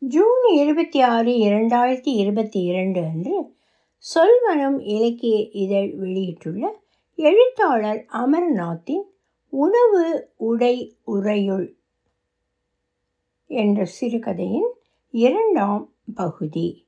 June இருபத்தி ஆறு இரண்டாயிரத்தி இருபத்தி இரண்டு அன்று சொல்வனம் இலக்கிய இதழ் வெளியிட்டுள்ள எழுத்தாளர் அமர்நாத்தின் உணவு உடை உறையுள் என்ற சிறுகதையின் இரண்டாம் பகுதி.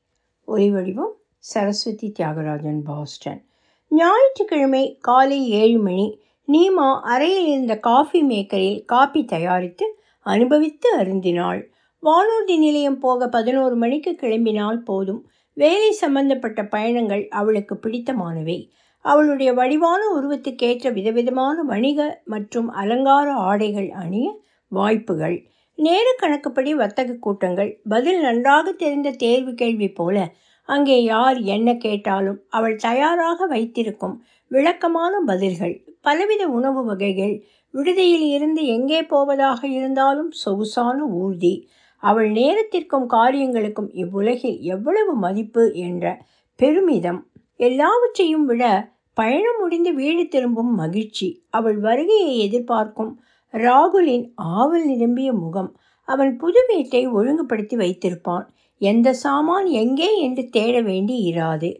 ஒலிவடிவம் சரஸ்வதி தியாகராஜன் பாஸ்டன். ஞாயிற்றுக்கிழமை காலை ஏழு மணி நீமா அறையில் இருந்த காஃபி மேக்கரில் காபி தயாரித்து அனுபவித்து அருந்தினாள். வானூர்தி நிலையம் போக பதினோரு மணிக்கு கிளம்பினால் போதும். வேலை சம்பந்தப்பட்ட பயணங்கள் அவளுக்கு பிடித்தமானவை. அவளுடைய வடிவான உருவத்துக்கேற்ற விதவிதமான வணிக மற்றும் அலங்கார ஆடைகள் அணிய வாய்ப்புகள். நேர கணக்குப்படி வர்த்தக கூட்டங்கள் பதில் நன்றாக தெரிந்த தேர்வு கேள்வி போல அங்கே யார் என்ன கேட்டாலும் அவள் தயாராக வைத்திருக்கும் விளக்கமான பதில்கள் பலவித உணவு வகைகள் விடுதியில் இருந்து எங்கே போவதாக இருந்தாலும் சொகுசான ஊர்தி. அவள் நேரத்திற்கும் காரியங்களுக்கும் இவ்வுலகில் எவ்வளவு மதிப்பு என்ற பெருமிதம். எல்லாவற்றையும் விட பயணம் முடிந்து வீடு திரும்பும் மகிழ்ச்சி. அவள் வருகையை எதிர்பார்க்கும் ராகுலின் ஆவல் நிரம்பிய முகம் அவன் புது வீட்டை ஒழுங்குபடுத்தி வைத்திருப்பான். எந்த சாமான் எங்கே என்று தேட வேண்டி இராது.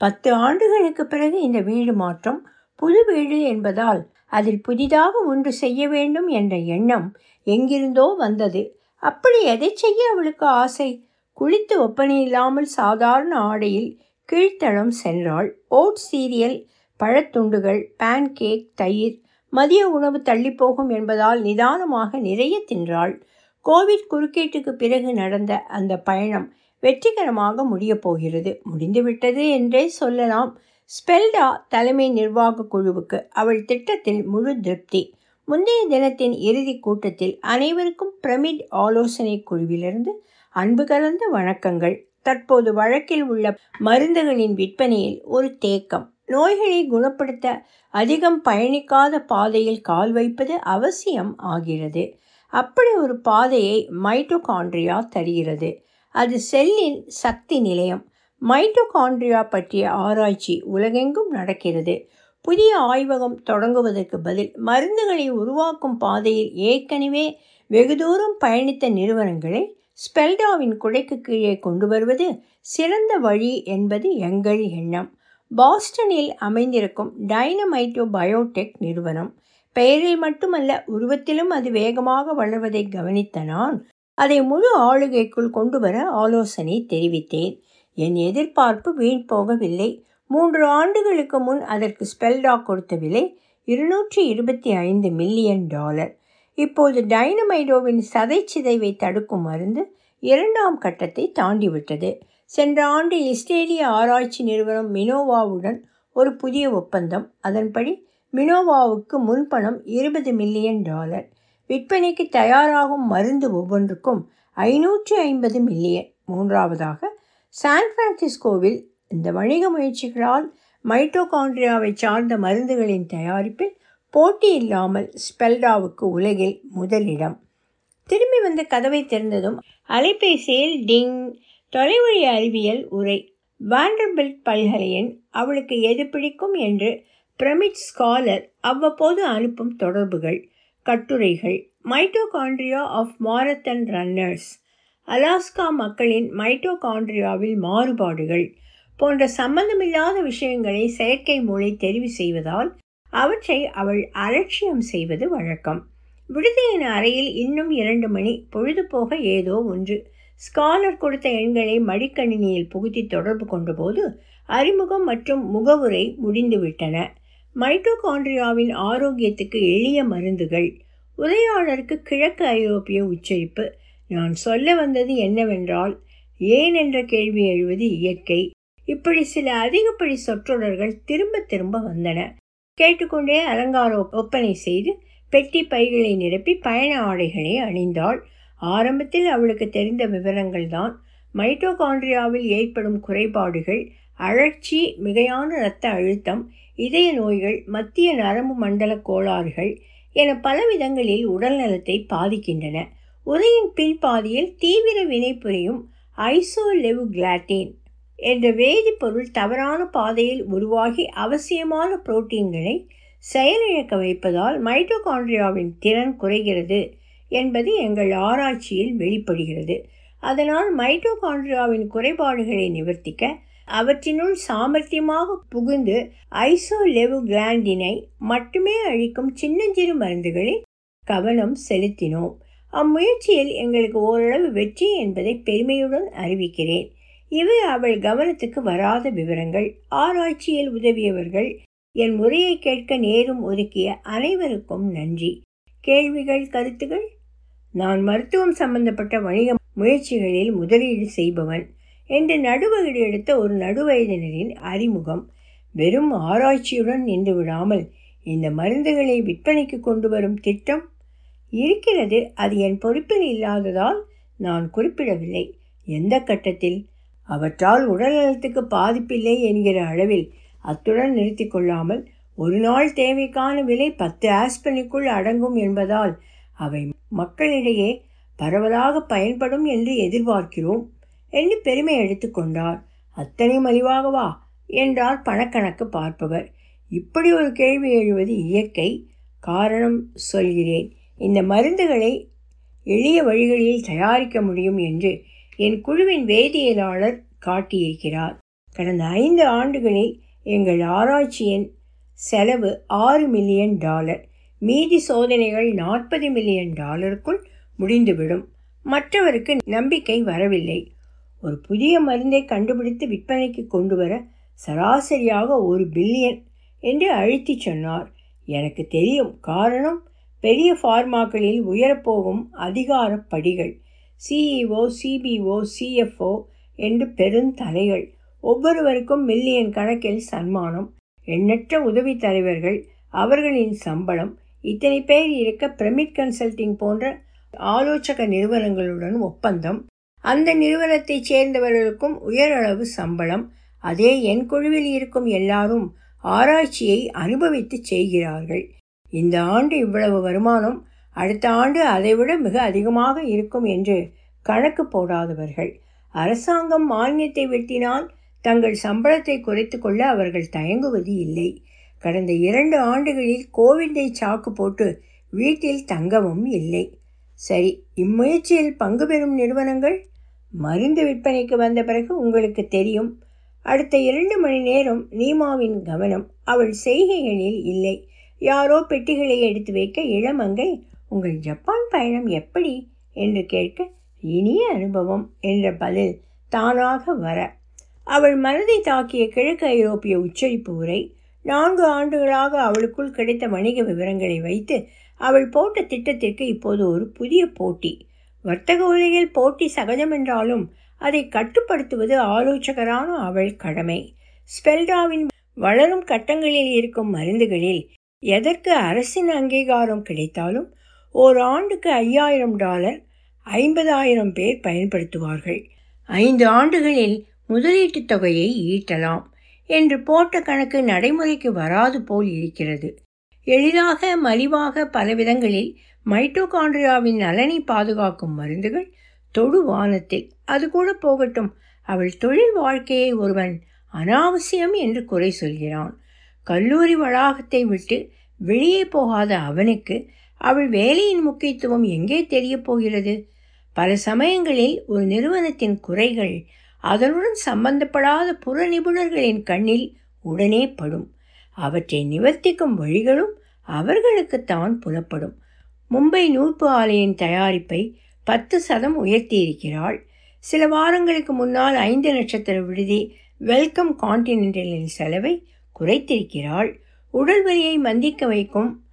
பத்து ஆண்டுகளுக்கு பிறகு இந்த வீடு மாற்றம் புது வீடு என்பதால் அதில் புதிதாக ஒன்று செய்ய வேண்டும் என்ற எண்ணம் எங்கிருந்தோ வந்தது. அப்படி எதை செய்ய அவளுக்கு ஆசை? குளித்து ஒப்பனை இல்லாமல் சாதாரண ஆடையில் கீழ்த்தளம் சென்றாள். ஓட் சீரியல் பழத்துண்டுகள் பேன் கேக் தயிர் மதிய உணவு தள்ளி போகும் என்பதால் நிதானமாக நிறைய தின்றாள். கோவிட் குறுக்கீட்டுக்கு பிறகு நடந்த அந்த பயணம் வெற்றிகரமாக முடியப் போகிறது. முடிந்துவிட்டது என்றே சொல்லலாம். ஸ்பெல்டா தலைமை நிர்வாக குழுவுக்கு அவள் திட்டத்தில் முழு திருப்தி. முந்தைய தினத்தின் இறுதி கூட்டத்தில் அனைவருக்கும் பிரமிட் ஆலோசனை குழுவிலிருந்து அன்பு கலந்த வணக்கங்கள். தற்போது வழக்கில் உள்ள மருந்துகளின் விற்பனையில் ஒரு தேக்கம். நோய்களை குணப்படுத்த அதிகம் பயணிக்காத பாதையில் கால் வைப்பது அவசியம் ஆகிறது. அப்படி ஒரு பாதையை மைட்டோகாண்ட்ரியா தருகிறது. அது செல்லின் சக்தி நிலையம். மைட்டோகாண்ட்ரியா பற்றிய ஆராய்ச்சி உலகெங்கும் நடக்கிறது. புதிய ஆய்வகம் தொடங்குவதற்கு பதில் மருந்துகளை உருவாக்கும் பாதையில் ஏற்கனவே வெகு தூரம் பயணித்த நிறுவனங்களை ஸ்பெல்டாவின் குடைக்கு கீழே கொண்டு வருவது சிறந்த வழி என்பது எங்கள் எண்ணம். பாஸ்டனில் அமைந்திருக்கும் டைனமைட்டோ பயோடெக் நிறுவனம் பெயரில் மட்டுமல்ல உருவத்திலும் அது வேகமாக வளர்வதை கவனித்த நான் அதை முழு ஆளுகைக்குள் கொண்டு வர ஆலோசனை தெரிவித்தேன். என் எதிர்பார்ப்பு வீண் போகவில்லை. மூன்று ஆண்டுகளுக்கு முன் அதற்கு ஸ்பெல்டா கொடுத்த விலை இருநூற்றி இருபத்தி ஐந்து மில்லியன் டாலர் இப்போது டைனமைடோவின் சதை சிதைவை தடுக்கும் மருந்து இரண்டாம் கட்டத்தை தாண்டிவிட்டது. சென்ற ஆண்டு இஸ்ரேலிய ஆராய்ச்சி நிறுவனம் மினோவாவுடன் ஒரு புதிய ஒப்பந்தம். அதன்படி மினோவாவுக்கு முன்பணம் இருபது மில்லியன் டாலர் விற்பனைக்கு தயாராகும் மருந்து ஒவ்வொன்றுக்கும் ஐநூற்றி ஐம்பது மில்லியன் மூன்றாவதாக சான் பிரான்சிஸ்கோவில் இந்த வணிக முயற்சிகளால் மைட்டோகாண்ட்ரியாவை சார்ந்த மருந்துகளின் தயாரிப்பில் போட்டி இல்லாமல் ஸ்பெல்டாவுக்கு உலகில் முதலிடம். திரும்பி வந்த கதவை திறந்ததும் அலைபேசியில் டிங் தொலைவழி அறிவியல் உரை வாண்டர்பில்ட் பல்கலையின் அவளுக்கு எது பிடிக்கும் என்று பிரமிட் ஸ்காலர் அவ்வப்போது அனுப்பும் தொடர்புகள் கட்டுரைகள் mitochondria of marathon runners Alaska மக்களின் மைட்டோகாண்ட்ரியாவில் மாறுபாடுகள் போன்ற சம்பந்தமில்லாத விஷயங்களை செயற்கை மூளை தெரிவு செய்வதால் அவற்றை அவள் அலட்சியம் செய்வது வழக்கம். விடுதியின் அறையில் இன்னும் இரண்டு மணி பொழுதுபோக ஏதோ ஒன்று. ஸ்காலர் கொடுத்த எண்களை மடிக்கணினியில் புகுத்தி தொடர்பு கொண்டபோது அறிமுகம் மற்றும் முகவுரை முடிந்துவிட்டன. மைட்டோகாண்ட்ரியாவின் ஆரோக்கியத்துக்கு எளிய மருந்துகள். உரையாளருக்கு கிழக்கு ஐரோப்பிய உச்சரிப்பு. நான் சொல்ல வந்தது என்னவென்றால் ஏன் என்ற கேள்வி எழுவது இயற்கை. இப்படி சில அதிகப்படி சொற்றொடர்கள் திரும்ப திரும்ப வந்தன. கேட்டுக்கொண்டே அலங்கார ஒப்பனை செய்து பெட்டி பைகளை நிரப்பி பயண ஆடைகளை அணிந்தாள். ஆரம்பத்தில் அவளுக்கு தெரிந்த விவரங்கள் தான். மைட்டோகாண்ட்ரியாவில் ஏற்படும் குறைபாடுகள் அழற்சி மிகையான இரத்த அழுத்தம் இதய நோய்கள் மத்திய நரம்பு மண்டல கோளாறுகள் என பல விதங்களில் உடல்நலத்தை பாதிக்கின்றன. உரையின் பின்பாதியில் தீவிர வினைபுரியும் ஐசோலெவுகிளாட்டின் என்ற வேதிப்பொருள் தவறான பாதையில் உருவாகி அவசியமான புரோட்டீன்களை செயலிழக்க வைப்பதால் மைட்டோகாண்ட்ரியாவின் திறன் குறைகிறது என்பது எங்கள் ஆராய்ச்சியில் வெளிப்படுகிறது. அதனால் மைட்டோகாண்ட்ரியாவின் குறைபாடுகளை நிவர்த்திக்க அவற்றினுள் சாமர்த்தியமாக புகுந்து ஐசோலெவு கிளாண்டினை மட்டுமே அழிக்கும் சின்னஞ்சிறு மருந்துகளில் கவனம் செலுத்தினோம். அம்முயற்சியில் எங்களுக்கு ஓரளவு வெற்றி என்பதை பெருமையுடன் அறிவிக்கிறேன். இவை அவள் கவனத்துக்கு வராத விவரங்கள். ஆராய்ச்சியில் உதவியவர்கள். என் முறையை கேட்க நேரும் ஒதுக்கிய அனைவருக்கும் நன்றி. கேள்விகள் கருத்துகள்? நான் மருத்துவம் சம்பந்தப்பட்ட வணிக முயற்சிகளில் முதலீடு செய்பவன் என்று நடுவகிடு எடுத்த ஒரு நடுவயதினரின் அறிமுகம். வெறும் ஆராய்ச்சியுடன் நின்று விடாமல் இந்த மருந்துகளை விற்பனைக்கு கொண்டு வரும் திட்டம்? இருக்கிறது. அது என் பொறுப்பில் இல்லாததால் நான் குறிப்பிடவில்லை. எந்த கட்டத்தில்? அவற்றால் உடல்நலத்துக்கு பாதிப்பில்லை என்கிற அளவில் அத்துடன் நிறுத்தி கொள்ளாமல் ஒரு நாள் தேவைக்கான விலை பத்து ஆஸ்பனுக்குள் அடங்கும் என்பதால் அவை மக்களிடையே பரவலாக பயன்படும் என்று எதிர்பார்க்கிறோம் என்று பெருமை எடுத்துக்கொண்டார் அத்தனை மலிவாகவா? என்றார் பணக்கணக்கு பார்ப்பவர். இப்படி ஒரு கேள்வி எழுவது இயற்கை. காரணம் சொல்கிறேன். இந்த மருந்துகளை எளிய வழிகளில் தயாரிக்க முடியும் என்று என் குழுவின் வேதியியலாளர் காட்டியிருக்கிறார். கடந்த ஐந்து ஆண்டுகளில் எங்கள் ஆராய்ச்சியின் செலவு ஆறு மில்லியன் டாலர். மீதி சோதனைகள் நாற்பது மில்லியன் டாலருக்குள் முடிந்துவிடும். மற்றவருக்கு நம்பிக்கை வரவில்லை. ஒரு புதிய மருந்தை கண்டுபிடித்து விற்பனைக்கு கொண்டு வர சராசரியாக ஒரு பில்லியன் என்று அழுத்தி சொன்னார். எனக்கு தெரியும். காரணம் பெரிய ஃபார்மாக்களில் உயரப்போகும் அதிகாரப்படிகள் படிகள். சிஇஓ சிபிஓ சிஎஃப்ஓ என்று பெருந்தலைகள் ஒவ்வொருவருக்கும் மில்லியன் கணக்கில் சன்மானம். எண்ணற்ற உதவி தலைவர்கள் அவர்களின் சம்பளம் இத்தனை பேர் இருக்க பிரமிட் கன்சல்டிங் போன்ற ஆலோசக நிறுவனங்களுடன் ஒப்பந்தம். அந்த நிறுவனத்தைச் சேர்ந்தவர்களுக்கும் உயரளவு சம்பளம். அதே என் குழுவில் இருக்கும் எல்லாரும் ஆராய்ச்சியை அனுபவித்து செய்கிறார்கள். இந்த ஆண்டு இவ்வளவு வருமானம் அடுத்த ஆண்டு அதைவிட மிக அதிகமாக இருக்கும் என்று கணக்கு போடாதவர்கள். அரசாங்கம் மானியத்தை வெட்டினால் தங்கள் சம்பளத்தை குறைத்து கொள்ள அவர்கள் தயங்குவது இல்லை. கடந்த இரண்டு ஆண்டுகளில் கோவிட்டை சாக்கு போட்டு வீட்டில் தங்கவும் இல்லை. சரி இம்முயற்சியில் பங்கு பெறும் நிறுவனங்கள்? மருந்து விற்பனைக்கு வந்த பிறகு உங்களுக்கு தெரியும். அடுத்த இரண்டு மணி நேரம் நீமாவின் கவனம். அவள் செய்கைகளில் இல்லை. யாரோ பெட்டிகளை எடுத்து வைக்க இளமங்கை உங்கள் ஜப்பான் பயணம் எப்படி? என்று கேட்க இனிய அனுபவம் என்ற பதில் தானாக வர. அவள் மனதை தாக்கிய கிழக்கு ஐரோப்பிய உச்சரிப்பு உரை நான்கு ஆண்டுகளாக அவளுக்குள் கிடைத்த வணிக விவரங்களை வைத்து அவள் போட்ட திட்டத்திற்கு இப்போது ஒரு புதிய போட்டி. வர்த்தக உலகில் போட்டி சகஜம் என்றாலும் அதை கட்டுப்படுத்துவது ஆலோசகரான அவள் கடமை. ஸ்பெல்டாவின் வளரும் கட்டங்களில் இருக்கும் மருந்துகளில் எதற்கு அரசின் அங்கீகாரம் கிடைத்தாலும் ஓர் ஆண்டுக்கு ஐயாயிரம் டாலர் ஐம்பதாயிரம் பேர் பயன்படுத்துவார்கள். ஐந்து ஆண்டுகளில் முதலீட்டுத் தொகையை ஈட்டலாம் என்று போட்ட கணக்கு நடைமுறைக்கு வராது போல் இருக்கிறது. எளிதாக மலிவாக பல விதங்களில் மைட்டோகாண்ட்ரியாவின் நலனை பாதுகாக்கும் மருந்துகள் தொடு வானத்தில். அது கூட போகட்டும் அவள் தொழில் வாழ்க்கையை ஒருவன் அனாவசியம் என்று குறை சொல்கிறான். கல்லூரி வளாகத்தை விட்டு வெளியே போகாத அவனுக்கு அவள் வேலையின் முக்கியத்துவம் எங்கே தெரியப் போகிறது? பல சமயங்களில் ஒரு நிறுவனத்தின் குறைகள் அதனுடன் சம்பந்தப்படாத புற நிபுணர்களின் கண்ணில் உடனே படும். அவற்றை நிவர்த்திக்கும் வழிகளும் அவர்களுக்குத்தான் புலப்படும். மும்பை நூற்பு ஆலையின் தயாரிப்பை பத்து சதம் உயர்த்தியிருக்கிறாள். சில வாரங்களுக்கு முன்னால் ஐந்து நட்சத்திர விடுதி வெல்கம் கான்டினென்டலின் செலவை குறைத்திருக்கிறாள். உடல் வலியை மந்திக்க வைக்கும்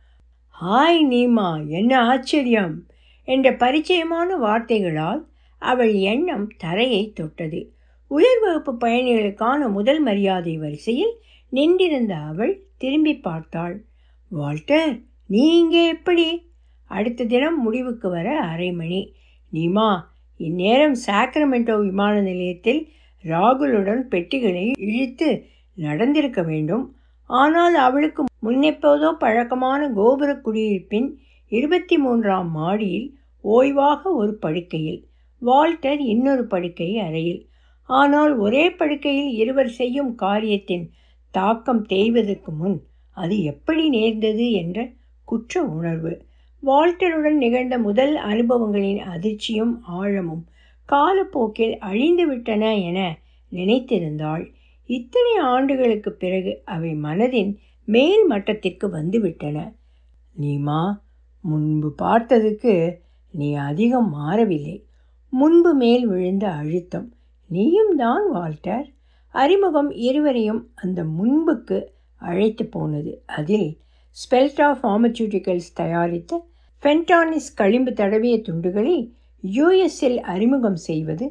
ஹாய் நீமா என்ன ஆச்சரியம்? என்ற பரிச்சயமான வார்த்தைகளால் அவள் எண்ணம் தரையை தொட்டது. உயர் வகுப்பு பயணிகளுக்கான முதல் மரியாதை வரிசையில் நின்றிருந்த அவள் திரும்பி பார்த்தாள். வால்டர் நீ இங்கே எப்படி? அடுத்த தினம் முடிவுக்கு வர அரை மணி. நீமா இந்நேரம் சாக்ரமெண்டோ விமான நிலையத்தில் ராகுலுடன் பெட்டிகளை இழுத்து நடந்திருக்க வேண்டும். ஆனால் அவளுக்கு முன்னெப்போதோ பழக்கமான கோபுர குடியிருப்பின் இருபத்தி மூன்றாம் மாடியில் ஓய்வாக ஒரு படுக்கையில் வால்டர் இன்னொரு படுக்கை அறையில். ஆனால் ஒரே படுக்கையில் இருவர் செய்யும் காரியத்தின் தாக்கம் தேய்வதற்கு முன் அது எப்படி நேர்ந்தது என்ற குற்ற உணர்வு. வால்டருடன் நிகழ்ந்த முதல் அனுபவங்களின் அதிர்ச்சியும் ஆழமும் காலப்போக்கில் அழிந்துவிட்டன என நினைத்திருந்தாள். இத்தனை ஆண்டுகளுக்கு பிறகு அவை மனதின் மேல் மட்டத்திற்கு வந்துவிட்டன. நீமா முன்பு பார்த்ததுக்கு நீ அதிகம் மாறவில்லை. முன்பு மேல் விழுந்த அழுத்தம் நீயும் தான் வால்டர். அறிமுகம் இருவரையும் அந்த முன்புக்கு அழைத்து போனது. அதில் ஸ்பெல்டா ஃபார்மசூட்டிக்கல்ஸ் தயாரித்த ஃபென்டானிஸ் களிம்பு தடவிய துண்டுகளை யுஎஸ்எல் அறிமுகம் செய்வது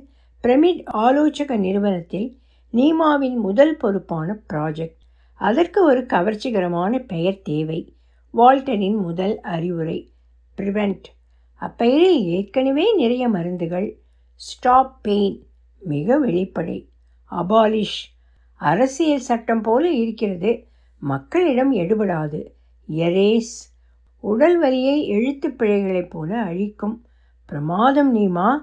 பிரமிட் ஆலோசக நிறுவனத்தில் நீமாவின் முதல் பொறுப்பான ப்ராஜெக்ட் அதற்கு ஒரு கவர்ச்சிகரமான பெயர் தேவை. வால்டரின் முதல் அறிவுரை ப்ரிவெண்ட் அப்பெயரில் ஏற்கனவே நிறைய மருந்துகள். ஸ்டாப் பெயின் மிக வெளிப்படை. அபாலிஷ் அரசியல் சட்டம் போல இருக்கிறது. மக்களிடம் எடுபடாது. எரேஸ் உடல் வலியை எழுத்து பிழைகளைப் போல அழிக்கும். பிரமாதம் நீமா.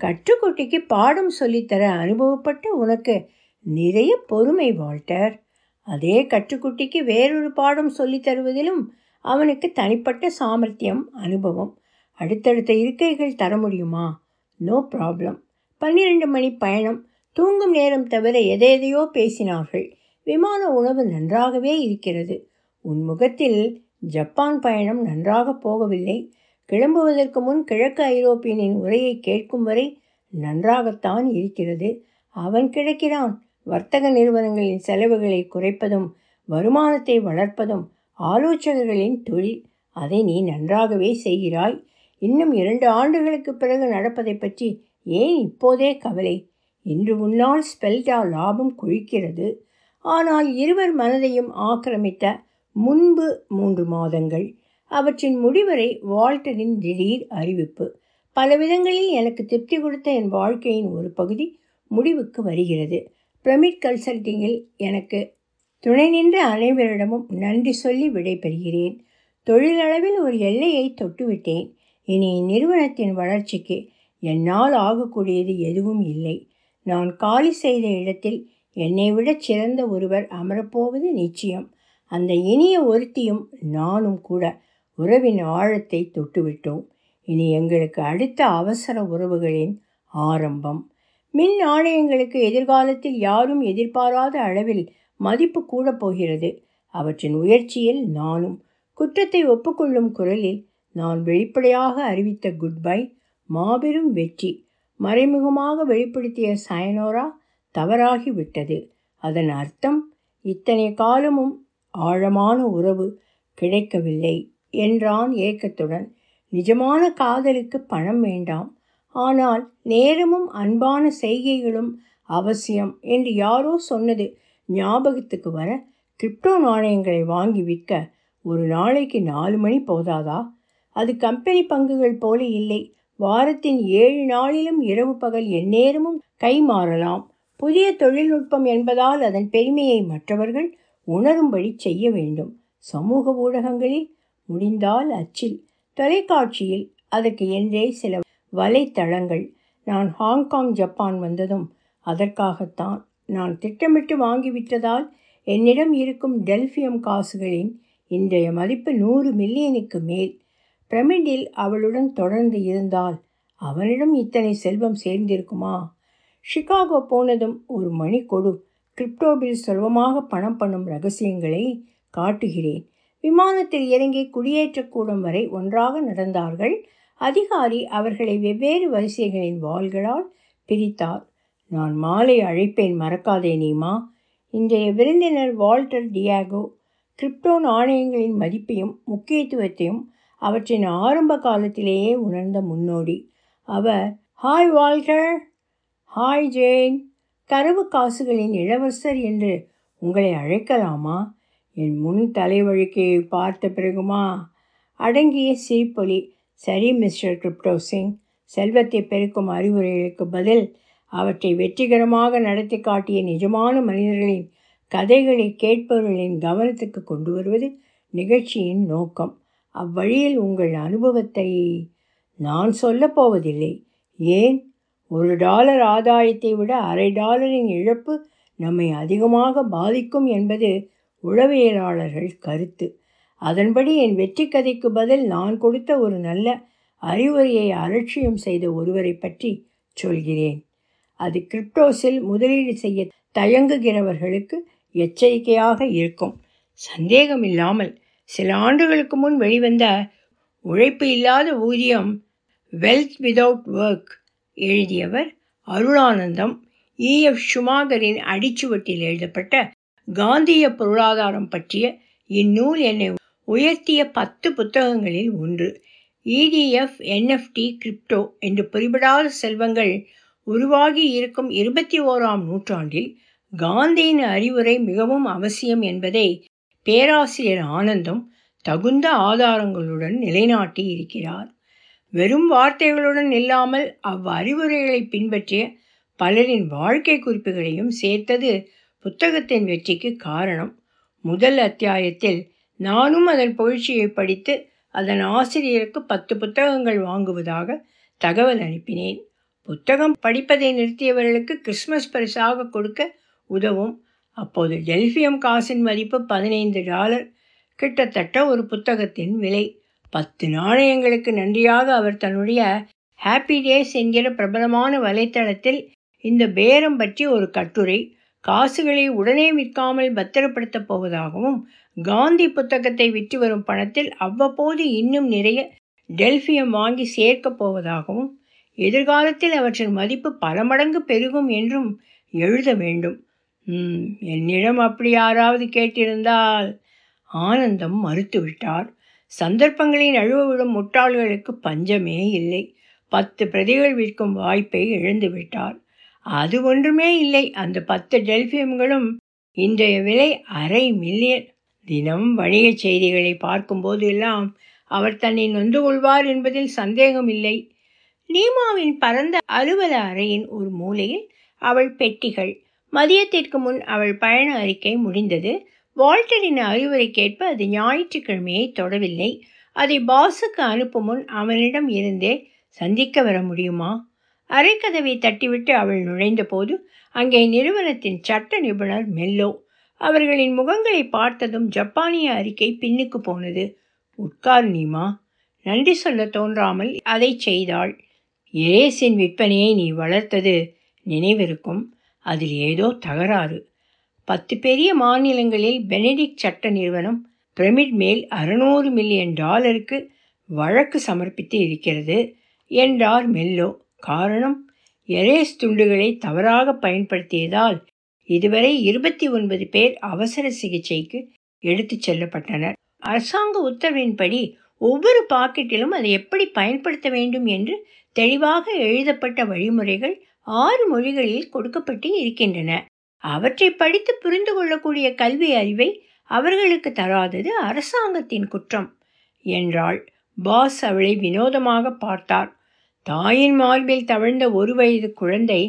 கற்றுக்குட்டிக்கு பாடம் சொல்லித்தர அனுபவப்பட்டு உனக்கு நிறைய பொறுமை வால்டர். அதே கற்றுக்குட்டிக்கு வேறொரு பாடம் சொல்லித் தருவதிலும் அவனுக்கு தனிப்பட்ட சாமர்த்தியம் அனுபவம். அடுத்தடுத்த இருக்கைகள் தர முடியுமா? No problem. பன்னிரண்டு மணி பயணம். தூங்கும் நேரம் தவிர எதையெதையோ பேசினார்கள். விமான உணவு நன்றாகவே இருக்கிறது. உன் முகத்தில் ஜப்பான் பயணம் நன்றாக போகவில்லை. கிளம்புவதற்கு முன் கிழக்கு ஐரோப்பியனின் உரையை கேட்கும் வரை நன்றாகத்தான் இருக்கிறது. அவன் கிடைக்கிறான். வர்த்தக நிறுவனங்களின் செலவுகளை குறைப்பதும் வருமானத்தை வளர்ப்பதும் ஆலோசகர்களின் தொழில் அதை நீ நன்றாகவே செய்கிறாய். இன்னும் இரண்டு ஆண்டுகளுக்கு பிறகு நடப்பதை பற்றி ஏன் இப்போதே கவலை? இன்று முன்னால் ஸ்பெல்டா லாபம் கொழிக்கிறது. ஆனால் இருவர் மனதையும் ஆக்கிரமித்த முன்பு மூன்று மாதங்கள். அவற்றின் முடிவரை வால்டரின் திடீர் அறிவிப்பு. பல விதங்களில் எனக்கு திருப்தி கொடுத்த என் வாழ்க்கையின் ஒரு பகுதி முடிவுக்கு வருகிறது. பிரமிட் கன்சல்டிங்கில் எனக்கு துணை நின்ற அனைவரிடமும் நன்றி சொல்லி விடைபெறுகிறேன். தொழிலளவில் ஒரு எல்லையை தொட்டுவிட்டேன். இனி இந்நிறுவனத்தின் வளர்ச்சிக்கு என்னால் ஆகக்கூடியது எதுவும் இல்லை. நான் காலி செய்த இடத்தில் என்னை விட சிறந்த ஒருவர் அமரப்போவது நிச்சயம். அந்த இனிய ஒருத்தியும் நானும் கூட உறவின் ஆழத்தை தொட்டுவிட்டோம். இனி எங்களுக்கு அடுத்த அவசர உறவுகளின் ஆரம்பம். மின் நாணயங்களுக்கு எதிர்காலத்தில் யாரும் எதிர்பாராத அளவில் மதிப்பு கூடப் போகிறது. அவற்றின் உயர்ச்சியில் நானும் குற்றத்தை ஒப்புக்கொள்ளும் குரலில் நான் வெளிப்படையாக அறிவித்த குட் பை மாபெரும் வெற்றி மறைமுகமாக வெளிப்படுத்திய சயனோரா தவறாகிவிட்டது அதன் அர்த்தம் இத்தனை காலமும் ஆழமான உறவு கிடைக்கவில்லை என்றான் ஏக்கத்துடன். நிஜமான காதலுக்கு பணம் வேண்டாம் ஆனால் நேரமும் அன்பான செய்கைகளும் அவசியம் என்று யாரோ சொன்னது ஞாபகத்துக்கு வர கிரிப்டோ நாணயங்களை வாங்கி விற்க ஒரு நாளைக்கு நாலு மணி போதாதா? அது கம்பெனி பங்குகள் போல இல்லை. வாரத்தின் ஏழு நாளிலும் இரவு பகல் எந்நேரமும் கை மாறலாம். புதிய தொழில்நுட்பம் என்பதால் அதன் பெருமையை மற்றவர்கள் உணரும்படி செய்ய வேண்டும். சமூக ஊடகங்களில் முடிந்தால் அச்சில். தொலைக்காட்சியில் அதற்கு என்றே சில வலைத்தளங்கள். நான் ஹாங்காங் ஜப்பான் வந்ததும் அதற்காகத்தான். நான் திட்டமிட்டு வாங்கிவிட்டதால் என்னிடம் இருக்கும் டெல்ஃபியம் காசுகளின் இன்றைய மதிப்பு நூறு மில்லியனுக்கு மேல். பிரமிடில் அவளுடன் தொடர்ந்து இருந்தால் அவனிடம் இத்தனை செல்வம் சேர்ந்திருக்குமா? ஷிகாகோ போனதும் ஒரு மணி கொடு. கிரிப்டோபில் சுலபமாக பணம் பண்ணும் ரகசியங்களை காட்டுகிறேன். விமானத்தில் இறங்கி குடியேற்றக்கூடம் வரை ஒன்றாக நடந்தார்கள். அதிகாரி அவர்களை வெவ்வேறு வரிசைகளின் வாள்களால் பிரித்தார். நான் மாலை அழைப்பேன் மறக்காதே நீமா. இன்றைய விருந்தினர் வால்டர் டியாகோ கிரிப்டோ நாணயங்களின் மதிப்பையும் முக்கியத்துவத்தையும் அவற்றின் ஆரம்ப காலத்திலேயே உணர்ந்த முன்னோடி. அவர் ஹாய் வால்டர் ஹாய் ஜேன் கரவு காசுகளின் இளவரசர் என்று உங்களை அழைக்கலாமா? என் முன் தலைவழுக்கையை பார்த்த பிறகுமா? அடங்கிய சிரிப்பொலி சரி மிஸ்டர் கிரிப்டோ சிங். செல்வத்தை பெருக்கும் அறிவுரைகளுக்கு பதில் அவற்றை வெற்றிகரமாக நடத்தி காட்டிய நிஜமான மனிதர்களின் கதைகளை கேட்பவர்களின் கவனத்துக்கு கொண்டு வருவது நிகழ்ச்சியின் நோக்கம். அவ்வழியில் உங்கள் அனுபவத்தை நான் சொல்லப் போவதில்லை. ஏன்? ஒரு டாலர் ஆதாயத்தை விட அரை டாலரின் இழப்பு நம்மை அதிகமாக பாதிக்கும் என்பது உளவியலாளர்கள் கருத்து. அதன்படி என் வெற்றி கதைக்கு பதில் நான் கொடுத்த ஒரு நல்ல அறிவுரையை அலட்சியம் செய்த ஒருவரை பற்றி சொல்கிறேன். அது கிரிப்டோஸில் முதலீடு செய்ய தயங்குகிறவர்களுக்கு எச்சரிக்கையாக இருக்கும். சந்தேகமில்லாமல் சில ஆண்டுகளுக்கு முன் வெளிவந்த உழைப்பு இல்லாத ஊதியம் வெல்த் விதவுட் ஒர்க் எழுதியவர் அருளானந்தம் e. இஎஃப் ஷுமாகரின் அடிச்சுவட்டில் எழுதப்பட்ட காந்திய பொருளாதாரம் பற்றிய இந்நூல் என்னை உயர்த்திய பத்து புத்தகங்களில் ஒன்று. இடிஎஃப் என்எஃப்டி கிரிப்டோ என்று பிரிபடாத செல்வங்கள் உருவாகி இருக்கும் இருபத்தி ஓராம் நூற்றாண்டில் காந்தியின் அறிவுரை மிகவும் அவசியம் என்பதை பேராசிரியர் ஆனந்தம் தகுந்த ஆதாரங்களுடன் நிலைநாட்டி இருக்கிறார். வெறும் வார்த்தைகளுடன் இல்லாமல் அவ்வறிவுரைகளை பின்பற்றிய பலரின் வாழ்க்கை குறிப்புகளையும் சேர்த்தது புத்தகத்தின் வெற்றிக்கு காரணம். முதல் அத்தியாயத்தில் நானும் அதன் புகழ்ச்சியை படித்து அதன் ஆசிரியருக்கு பத்து புத்தகங்கள் வாங்குவதாக தகவல் அனுப்பினேன். புத்தகம் படிப்பதை நிறுத்தியவர்களுக்கு கிறிஸ்மஸ் பரிசாக கொடுக்க உதவும். அப்போது டெல்ஃபியம் காசின் மதிப்பு பதினைந்து டாலர். கிட்டத்தட்ட ஒரு புத்தகத்தின் விலை. பத்து நாணயங்களுக்கு நன்றியாக அவர் தன்னுடைய ஹாப்பி டேஸ் என்கிற பிரபலமான வலைத்தளத்தில் இந்த பேரம் பற்றி ஒரு கட்டுரை. காசுகளை உடனே விற்காமல் பத்திரப்படுத்தப் போவதாகவும் காந்தி புத்தகத்தை விற்று வரும் பணத்தில் அவ்வப்போது இன்னும் நிறைய டெல்ஃபியம் வாங்கி சேர்க்கப் போவதாகவும் எதிர்காலத்தில் அவற்றின் மதிப்பு பல மடங்கு பெருகும் என்றும் எழுத வேண்டும். என்னிடம் அப்படி யாராவது கேட்டிருந்தால் ஆனந்தம் மறுத்துவிட்டார். சந்தர்ப்பங்களின் அழுவவிடும் முட்டாள்களுக்கு பஞ்சமே இல்லை. பத்து பிரதிகள் விற்கும் வாய்ப்பை இழந்துவிட்டார் அது ஒன்றுமே இல்லை. அந்த பத்து டெல்ஃபியம்களும் இன்றைய விலை அரை மில்லியன் தினம் வணிகச் செய்திகளை பார்க்கும்போது எல்லாம் அவர் தன்னை நொந்து கொள்வார் என்பதில் சந்தேகமில்லை. நீமாவின் பரந்த அலுவல அறையின் ஒரு மூலையில் அவள் பெட்டிகள். மதியத்திற்கு முன் அவள் பயண அறிக்கை முடிந்தது. வால்டரின் அறிவுரைக்கேற்ப அது ஞாயிற்றுக்கிழமையை தொடவில்லை. அதை பாஸுக்கு அனுப்பும் முன் அவனிடம் இருந்தே சந்திக்க வர முடியுமா? அரைக்கதவை தட்டிவிட்டு அவள் நுழைந்தபோது அங்கே நிறுவனத்தின் சட்ட நிபுணர் மெல்லோ அவர்களின் முகங்களை பார்த்ததும் ஜப்பானிய அறிக்கை பின்னுக்கு போனது. உட்கார் நீமா. நன்றி சொல்ல தோன்றாமல் அதை செய்தாள் எரேஸின் விற்பனையை நீ வளர்த்தது நினைவிருக்கும். அதில் ஏதோ தகராறு. பத்து பெரிய மாநிலங்களில் பெனடிக் சட்ட நிறுவனம் பிரமிட் மேல் அறுநூறு மில்லியன் டாலருக்கு வழக்கு சமர்ப்பித்து இருக்கிறது என்றார் மெல்லோ. காரணம் எரேஸ் துண்டுகளை தவறாக பயன்படுத்தியதால் இதுவரை இருபத்தி ஒன்பது பேர் அவசர சிகிச்சைக்கு எடுத்துச் செல்லப்பட்டனர். அரசாங்க உத்தரவின்படி ஒவ்வொரு பாக்கெட்டிலும் அதை எப்படி பயன்படுத்த வேண்டும் என்று தெளிவாக எழுதப்பட்ட வழிமுறைகள் ஆறு மொழிகளில் கொடுக்கப்பட்டு இருக்கின்றன. அவற்றை படித்து புரிந்து கொள்ளக்கூடிய கல்வி அறிவை அவர்களுக்கு தராதது அரசாங்கத்தின் குற்றம் என்றாள். பாஸ் அவளை வினோதமாக பார்த்தார். தாயின் மார்பில் தவழ்ந்த ஒரு வயது குழந்தை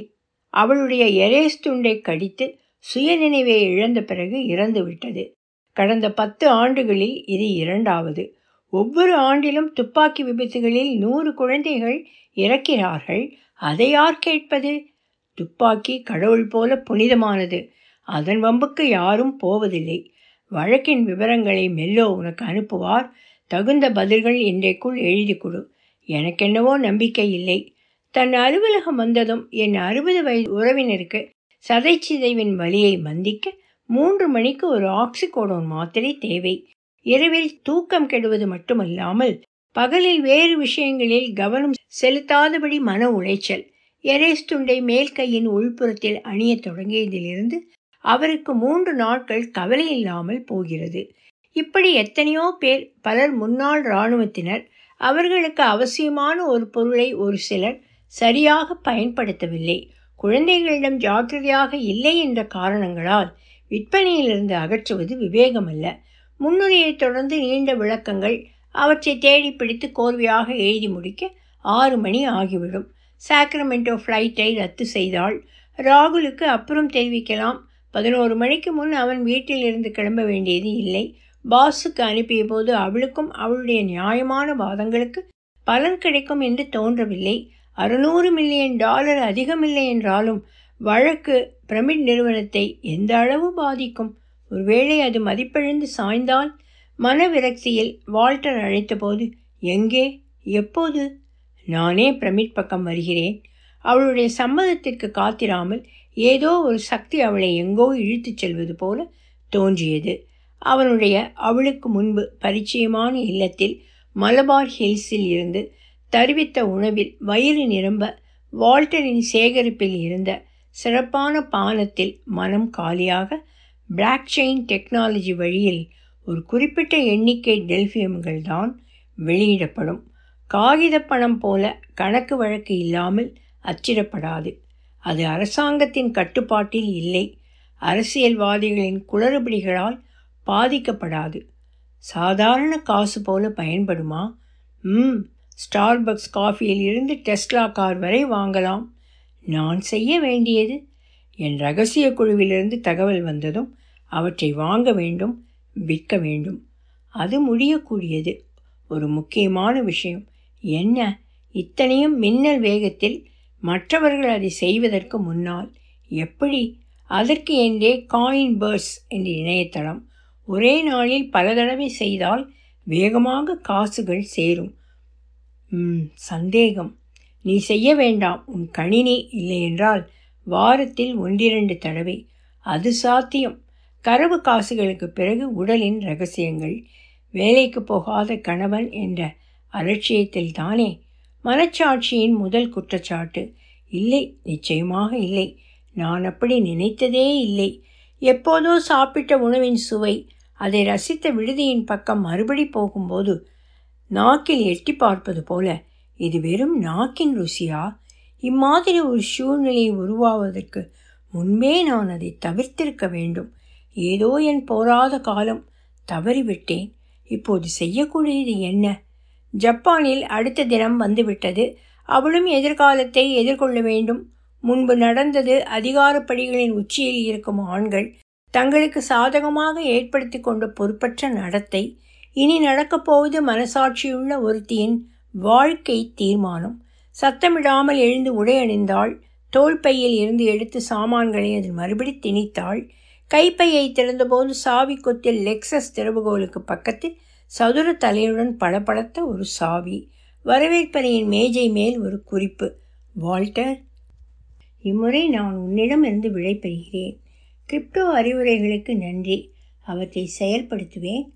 அவளுடைய எரேஸ் துண்டை கடித்து சுயநினைவை இழந்த பிறகு இறந்துவிட்டது கடந்த பத்து ஆண்டுகளில் இது இரண்டாவது. ஒவ்வொரு ஆண்டிலும் துப்பாக்கி விபத்துகளில் நூறு குழந்தைகள் இறக்கிறார்கள். அதை யார் கேட்பது? துப்பாக்கி கடவுள் போல புனிதமானது. அதன் வம்புக்கு யாரும் போவதில்லை. வழக்கின் விவரங்களை மெல்லோ உனக்கு அனுப்புவார். தகுந்த பதில்கள் இன்றைக்குள் எழுதி கொடு. எனக்கென்னவோ நம்பிக்கை இல்லை. தன் அலுவலகம் வந்ததும் என் அறுபது வயது உறவினருக்கு சதை சிதைவின் வலியை மந்திக்க மூன்று மணிக்கு ஒரு ஆக்சிகோடோன் மாத்திரை தேவை. இரவில் தூக்கம் கெடுவது மட்டுமல்லாமல் பகலில் வேறு விஷயங்களில் கவனம் செலுத்தாதபடி மன உளைச்சல் எரேஸ் துண்டை மேல் கையின் உள்புறத்தில் அணியத் தொடங்கியதிலிருந்து அவருக்கு மூன்று நாட்கள் கவலை இல்லாமல் போகிறது. இப்படி எத்தனையோ பேர் பலர் முன்னாள் இராணுவத்தினர் அவர்களுக்கு அவசியமான ஒரு பொருளை ஒரு சிலர் சரியாக பயன்படுத்தவில்லை. குழந்தைகளிடம் ஜாக்கிரதையாக இல்லை என்ற காரணங்களால் விற்பனையிலிருந்து அகற்றுவது விவேகமல்ல. முன்னுரையை தொடர்ந்து நீண்ட விளக்கங்கள் அவற்றை தேடி பிடித்து கோர்வையாக எழுதி முடிக்க ஆறு மணி ஆகிவிடும். சாக்ரமெண்டோ ஃப்ளைட்டை ரத்து செய்தால் ராகுலுக்கு அப்புறம் தெரிவிக்கலாம். பதினோரு மணிக்கு முன் அவன் வீட்டில் இருந்து கிளம்ப வேண்டியது இல்லை. பாஸுக்கு அனுப்பிய போது அவளுக்கும் அவளுடைய நியாயமான வாதங்களுக்கு பலன் கிடைக்கும் என்று தோன்றவில்லை. அறுநூறு மில்லியன் டாலர் அதிகமில்லை என்றாலும் வழக்கு பிரமிட் நிறுவனத்தை எந்த அளவு பாதிக்கும்? ஒருவேளை அது மதிப்பிழந்து சாய்ந்தால் மன விரக்தியில் வால்டர் அழைத்தபோது எங்கே? எப்போது? நானே பிரமிட் பக்கம் வருகிறேன். அவளுடைய சம்மதத்திற்கு காத்திராமல் ஏதோ ஒரு சக்தி அவளை எங்கோ இழுத்துச் செல்வது போல தோன்றியது. அவனுடைய அவளுக்கு முன்பு பரிச்சயமான இல்லத்தில் மலபார் ஹில்ஸில் இருந்து தருவித்த உணவில் வயிறு நிரம்ப வால்டரின் சேகரிப்பில் இருந்த சிறப்பான பானத்தில் மனம் காலியாக பிளாக் செயின் டெக்னாலஜி வழியில் ஒரு குறிப்பிட்ட எண்ணிக்கை டெல்ஃபியம்கள் தான் வெளியிடப்படும். காகித பணம் போல கணக்கு வழக்கு இல்லாமல் அச்சிடப்படாது. அது அரசாங்கத்தின் கட்டுப்பாட்டில் இல்லை. அரசியல்வாதிகளின் குளறுபடிகளால் பாதிக்கப்படாது. சாதாரண காசு போல பயன்படுமா? ம் ஸ்டார்பக்ஸ் காஃபியில் இருந்து டெஸ்லா கார் வரை வாங்கலாம். நான் செய்ய வேண்டியது. என் ரகசிய குழுவிலிருந்து தகவல் வந்ததும் அவற்றை வாங்க வேண்டும் விற்க வேண்டும். அது முடியக்கூடியது. ஒரு முக்கியமான விஷயம். என்ன? இத்தனையும் மின்னல் வேகத்தில் மற்றவர்கள் அதை செய்வதற்கு முன்னால் எப்படி? அதற்கு என்றே காயின் பேர்ஸ் என்ற இணையதளம் ஒரே நாளில் பல தடவை செய்தால் வேகமாக காசுகள் சேரும். சந்தேகம். நீ செய்ய வேண்டாம். உன் கணினி இல்லையென்றால் வாரத்தில் ஒன்றிரண்டு தடவை. அது சாத்தியம். கரவு காசுகளுக்கு பிறகு உடலின் ரகசியங்கள். வேலைக்கு போகாத கணவன் என்ற அலட்சியத்தில் தானே. மனச்சாட்சியின் முதல் குற்றச்சாட்டு. இல்லை நிச்சயமாக இல்லை. நான் அப்படி நினைத்ததே இல்லை. எப்போதோ சாப்பிட்ட உணவின் சுவை அதை ரசித்த விடுதியின் பக்கம் மறுபடி போகும்போது நாக்கில் எட்டி பார்ப்பது போல இது வெறும் நாக்கின் ருசியா? இம்மாதிரி ஒரு சூழ்நிலை உருவாவதற்கு முன்பே நான் அதை தவிர்த்திருக்க வேண்டும். ஏதோ என் போராத காலம் தவறிவிட்டேன். இப்போது செய்யக்கூடியது என்ன? ஜப்பானில் அடுத்த தினம் வந்துவிட்டது. அவளும் எதிர்காலத்தை எதிர்கொள்ள வேண்டும். முன்பு நடந்தது அதிகாரப்படிகளின் உச்சியில் இருக்கும் ஆண்கள் தங்களுக்கு சாதகமாக ஏற்படுத்தி கொண்ட பொறுப்பற்ற நடத்தை இனி நடக்கப் போவது மனசாட்சியுள்ள ஒருத்தியின் வாழ்க்கை தீர்மானம். சத்தமிடாமல் எழுந்து உடை அணிந்தாள். தோள்பையில் இருந்து எடுத்து சாமான்களை அதில் மறுபடி திணித்தாள். கைப்பையை திறந்தபோது சாவி கொத்தில் லெக்சஸ் திறவுகோலுக்கு பக்கத்தில் சதுர தலையுடன் பளபளத்த ஒரு சாவி. வரவேற்பறையின் மேஜை மேல் ஒரு குறிப்பு. வால்டர் இம்முறை நான் உன்னிடமிருந்து விடை பெறுகிறேன் கிரிப்டோ அறிவுரைகளுக்கு நன்றி. அவற்றை செயல்படுத்துவேன்.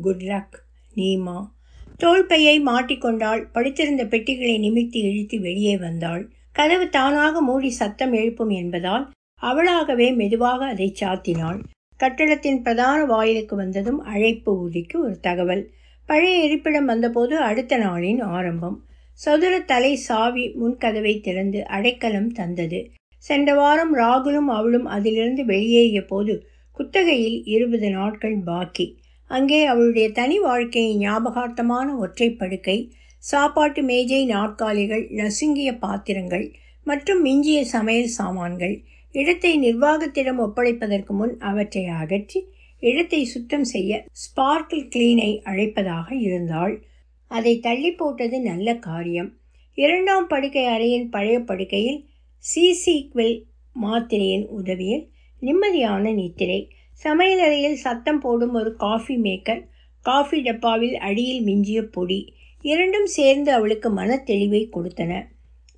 Good luck Neema. தோல்பையை மாட்டிக்கொண்டாள். படித்திருந்த பெட்டிகளை நிமித்தி இழுத்து வெளியே வந்தாள். கதவு தானாக மூடி சத்தம் எழுப்பும் என்பதால் அவளாகவே மெதுவாக அதை சாத்தினாள். கட்டடத்தின் பிரதான வாயிலுக்கு வந்ததும் அழைப்பு ஊதிக்கு ஒரு தகவல். பழைய இருப்பிடம் வந்தபோது அடுத்த நாளின் ஆரம்பம். சதுர தலை சாவி முன்கதவை திறந்து அடைக்கலம் தந்தது. சென்ற வாரம் ராகுலும் அவளும் அதிலிருந்து வெளியேறிய போது குத்தகையில் இருபது நாட்கள் பாக்கி. அங்கே அவளுடைய தனி வாழ்க்கையின் ஞாபகார்த்தமான ஒற்றை படுக்கை சாப்பாட்டு மேஜை நாற்காலிகள் நசுங்கிய பாத்திரங்கள் மற்றும் மிஞ்சிய சமையல் சாமான்கள் இடத்தை நிர்வாகத்திடம் ஒப்படைப்பதற்கு முன் அவற்றை அகற்றி இடத்தை சுத்தம் செய்ய ஸ்பார்க்கிள் கிளீனை அழைப்பதாக இருந்தாள். அதை தள்ளி போட்டது நல்ல காரியம். இரண்டாம் படுக்கை அறையின் பழைய படுக்கையில் சிசிக்வெல் மாத்திரையின் உதவியில் நிம்மதியான நித்திரை சமையலறையில் சத்தம் போடும் ஒரு காஃபி மேக்கர் காஃபி டப்பாவில் அடியில் மிஞ்சிய பொடி இரண்டும் சேர்ந்து அவளுக்கு மன தெளிவை கொடுத்தன.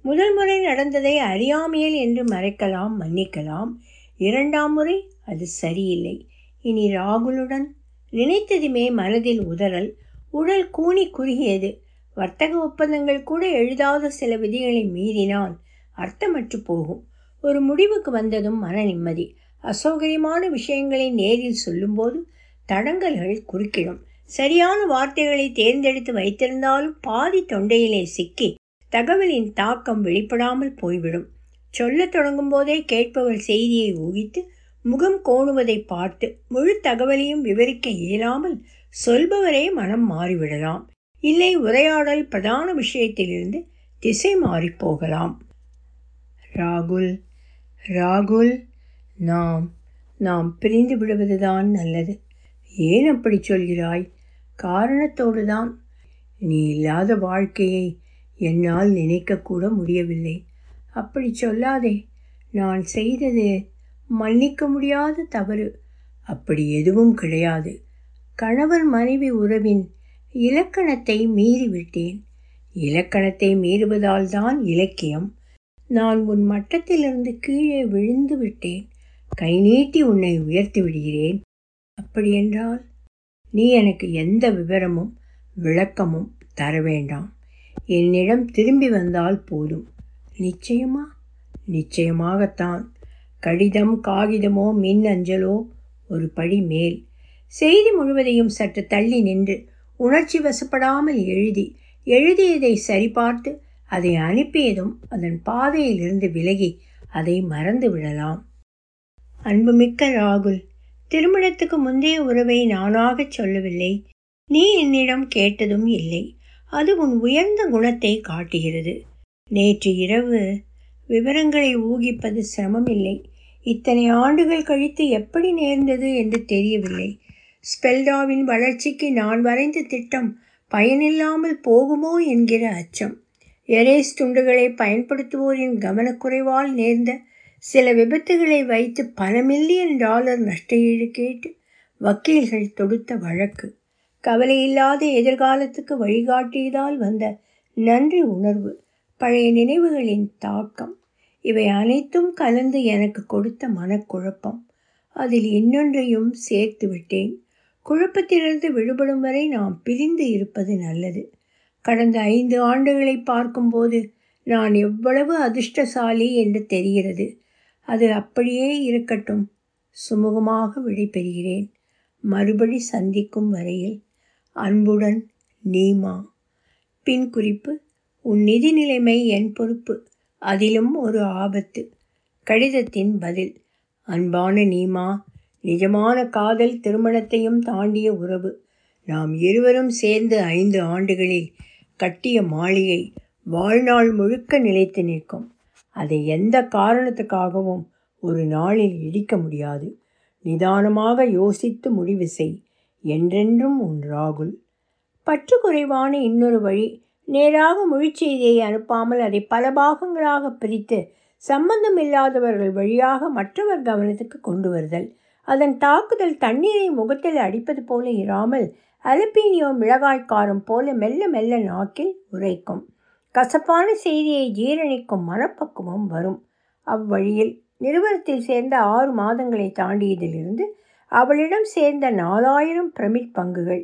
முதல் முறை நடந்ததை அறியாமையில் என்று மறைக்கலாம் மன்னிக்கலாம். இரண்டாம் முறை அது சரியில்லை. இனி ராகுலுடன் நினைத்ததுமே மனதில் உதறல் உடல் கூனி குறுகியது. வர்த்தக ஒப்பந்தங்கள் கூட எழுதாத சில விதிகளை மீறினால் அர்த்தமற்று போகும். ஒரு முடிவுக்கு வந்ததும் மன நிம்மதி. அசௌகரியமான விஷயங்களை நேரில் சொல்லும்போது தடங்கல்கள் குறுக்கிடும். சரியான வார்த்தைகளை தேர்ந்தெடுத்து வைத்திருந்தாலும் பாதி தொண்டையிலே சிக்கி தகவலின் தாக்கம் வெளிப்படாமல் போய்விடும். சொல்லத் தொடங்கும் போதே கேட்பவர் செய்தியை ஊகித்து முகம் கோணுவதை பார்த்து முழு தகவலையும் விவரிக்க இயலாமல் சொல்பவரே மனம் மாறிவிடலாம். இல்லை உரையாடல் பிரதான விஷயத்திலிருந்து திசை மாறிப் போகலாம். ராகுல் ராகுல். நாம் நாம் பிரிந்து விடுவதுதான் நல்லது. ஏன் அப்படி சொல்கிறாய்? காரணத்தோடு தான் நீ இல்லாத வாழ்க்கையை என்னால் நினைக்கக்கூட முடியவில்லை. அப்படி சொல்லாதே. நான் செய்தது மன்னிக்க முடியாத தவறு. அப்படி எதுவும் கிடையாது. கணவர் மனைவி உறவின் இலக்கணத்தை மீறிவிட்டேன். இலக்கணத்தை மீறுவதால் தான் இலக்கியம். நான் உன் மட்டத்திலிருந்து கீழே விழுந்து விட்டேன். கை நீட்டி உன்னை உயர்த்தி விடுகிறேன். அப்படியென்றால் நீ எனக்கு எந்த விவரமும் விளக்கமும் தர வேண்டாம். என்னிடம் திரும்பி வந்தால் போதும். நிச்சயமா? நிச்சயமாகத்தான். கடிதம் காகிதமோ மின் அஞ்சலோ ஒரு படி மேல். செய்தி முழுவதையும் சற்று தள்ளி நின்று உணர்ச்சி வசப்படாமல் எழுதி எழுதியதை சரிபார்த்து அதை அனுப்பியதும் அதன் பாதையிலிருந்து விலகி அதை மறந்து விடலாம். அன்புமிக்க ராகுல் திருமணத்துக்கு முந்தைய உறவை நானாகச் சொல்லவில்லை. நீ என்னிடம் கேட்டதும் இல்லை. அது உன் உயர்ந்த குணத்தை காட்டுகிறது. நேற்று இரவு விவரங்களை ஊகிப்பது சிரமமில்லை. இத்தனை ஆண்டுகள் கழித்து எப்படி நேர்ந்தது என்று தெரியவில்லை. ஸ்பெல்டாவின் வளர்ச்சிக்கு நான் வரைந்த திட்டம் பயனில்லாமல் போகுமோ என்கிற அச்சம். எரேஸ் துண்டுகளை பயன்படுத்துவோரின் கவனக்குறைவால் நேர்ந்த சில விபத்துகளை வைத்து பல மில்லியன் டாலர் நஷ்டஈடு கேட்டு வக்கீல்கள் தொடுத்த வழக்கு. கவலையில்லாத எதிர்காலத்துக்கு வழிகாட்டியதால் வந்த நன்றி உணர்வு பழைய நினைவுகளின் தாக்கம் இவை அனைத்தும் கலந்து எனக்கு கொடுத்த மனக்குழப்பம். அதில் இன்னொன்றையும் சேர்த்து விட்டேன். குழப்பத்திலிருந்து விடுபடும் வரை நாம் பிரிந்து இருப்பது நல்லது. கடந்த ஐந்து ஆண்டுகளை பார்க்கும்போது நான் எவ்வளவு அதிர்ஷ்டசாலி என்று தெரிகிறது. அது அப்படியே இருக்கட்டும். சுமூகமாக விடைபெறுகிறேன். மறுபடி சந்திக்கும் வரையில் அன்புடன் நீமா. பின் குறிப்பு உன் நிதி நிலைமை என் பொறுப்பு அதிலும் ஒரு ஆபத்து. கடிதத்தின் பதில் அன்பான நீமா நிஜமான காதல் திருமணத்தையும் தாண்டிய உறவு. நாம் இருவரும் சேர்ந்து ஐந்து ஆண்டுகளில் கட்டிய மாளிகை வாழ்நாள் முழுக்க நிலைத்து நிற்கும். அதை எந்த காரணத்துக்காகவும் ஒரு நாளில் இடிக்க முடியாது. நிதானமாக யோசித்து முடிவு செய். என்றென்றும் உன் ராகுல். பற்றுக்குறைவான இன்னொரு வழி நேராக மொழிச்செய்தியை அனுப்பாமல் அதை பல பாகங்களாக பிரித்து சம்பந்தம் இல்லாதவர்கள் வழியாக மற்றவர் கவனத்துக்கு கொண்டு வருதல். அதன் தாக்குதல் தண்ணீரை முகத்தில் அடிப்பது போல இராமல் அலப்பீனியோ மிளகாய்க்காரம் போல மெல்ல மெல்ல நாக்கில் உரைக்கும். கசப்பான செய்தியை ஜீரணிக்கும் மனப்பக்குவம் வரும். அவ்வழியில் நிறுவனத்தில் சேர்ந்த ஆறு மாதங்களை தாண்டியதிலிருந்து அவளிடம் சேர்ந்த நாலாயிரம் பிரமிட் பங்குகள்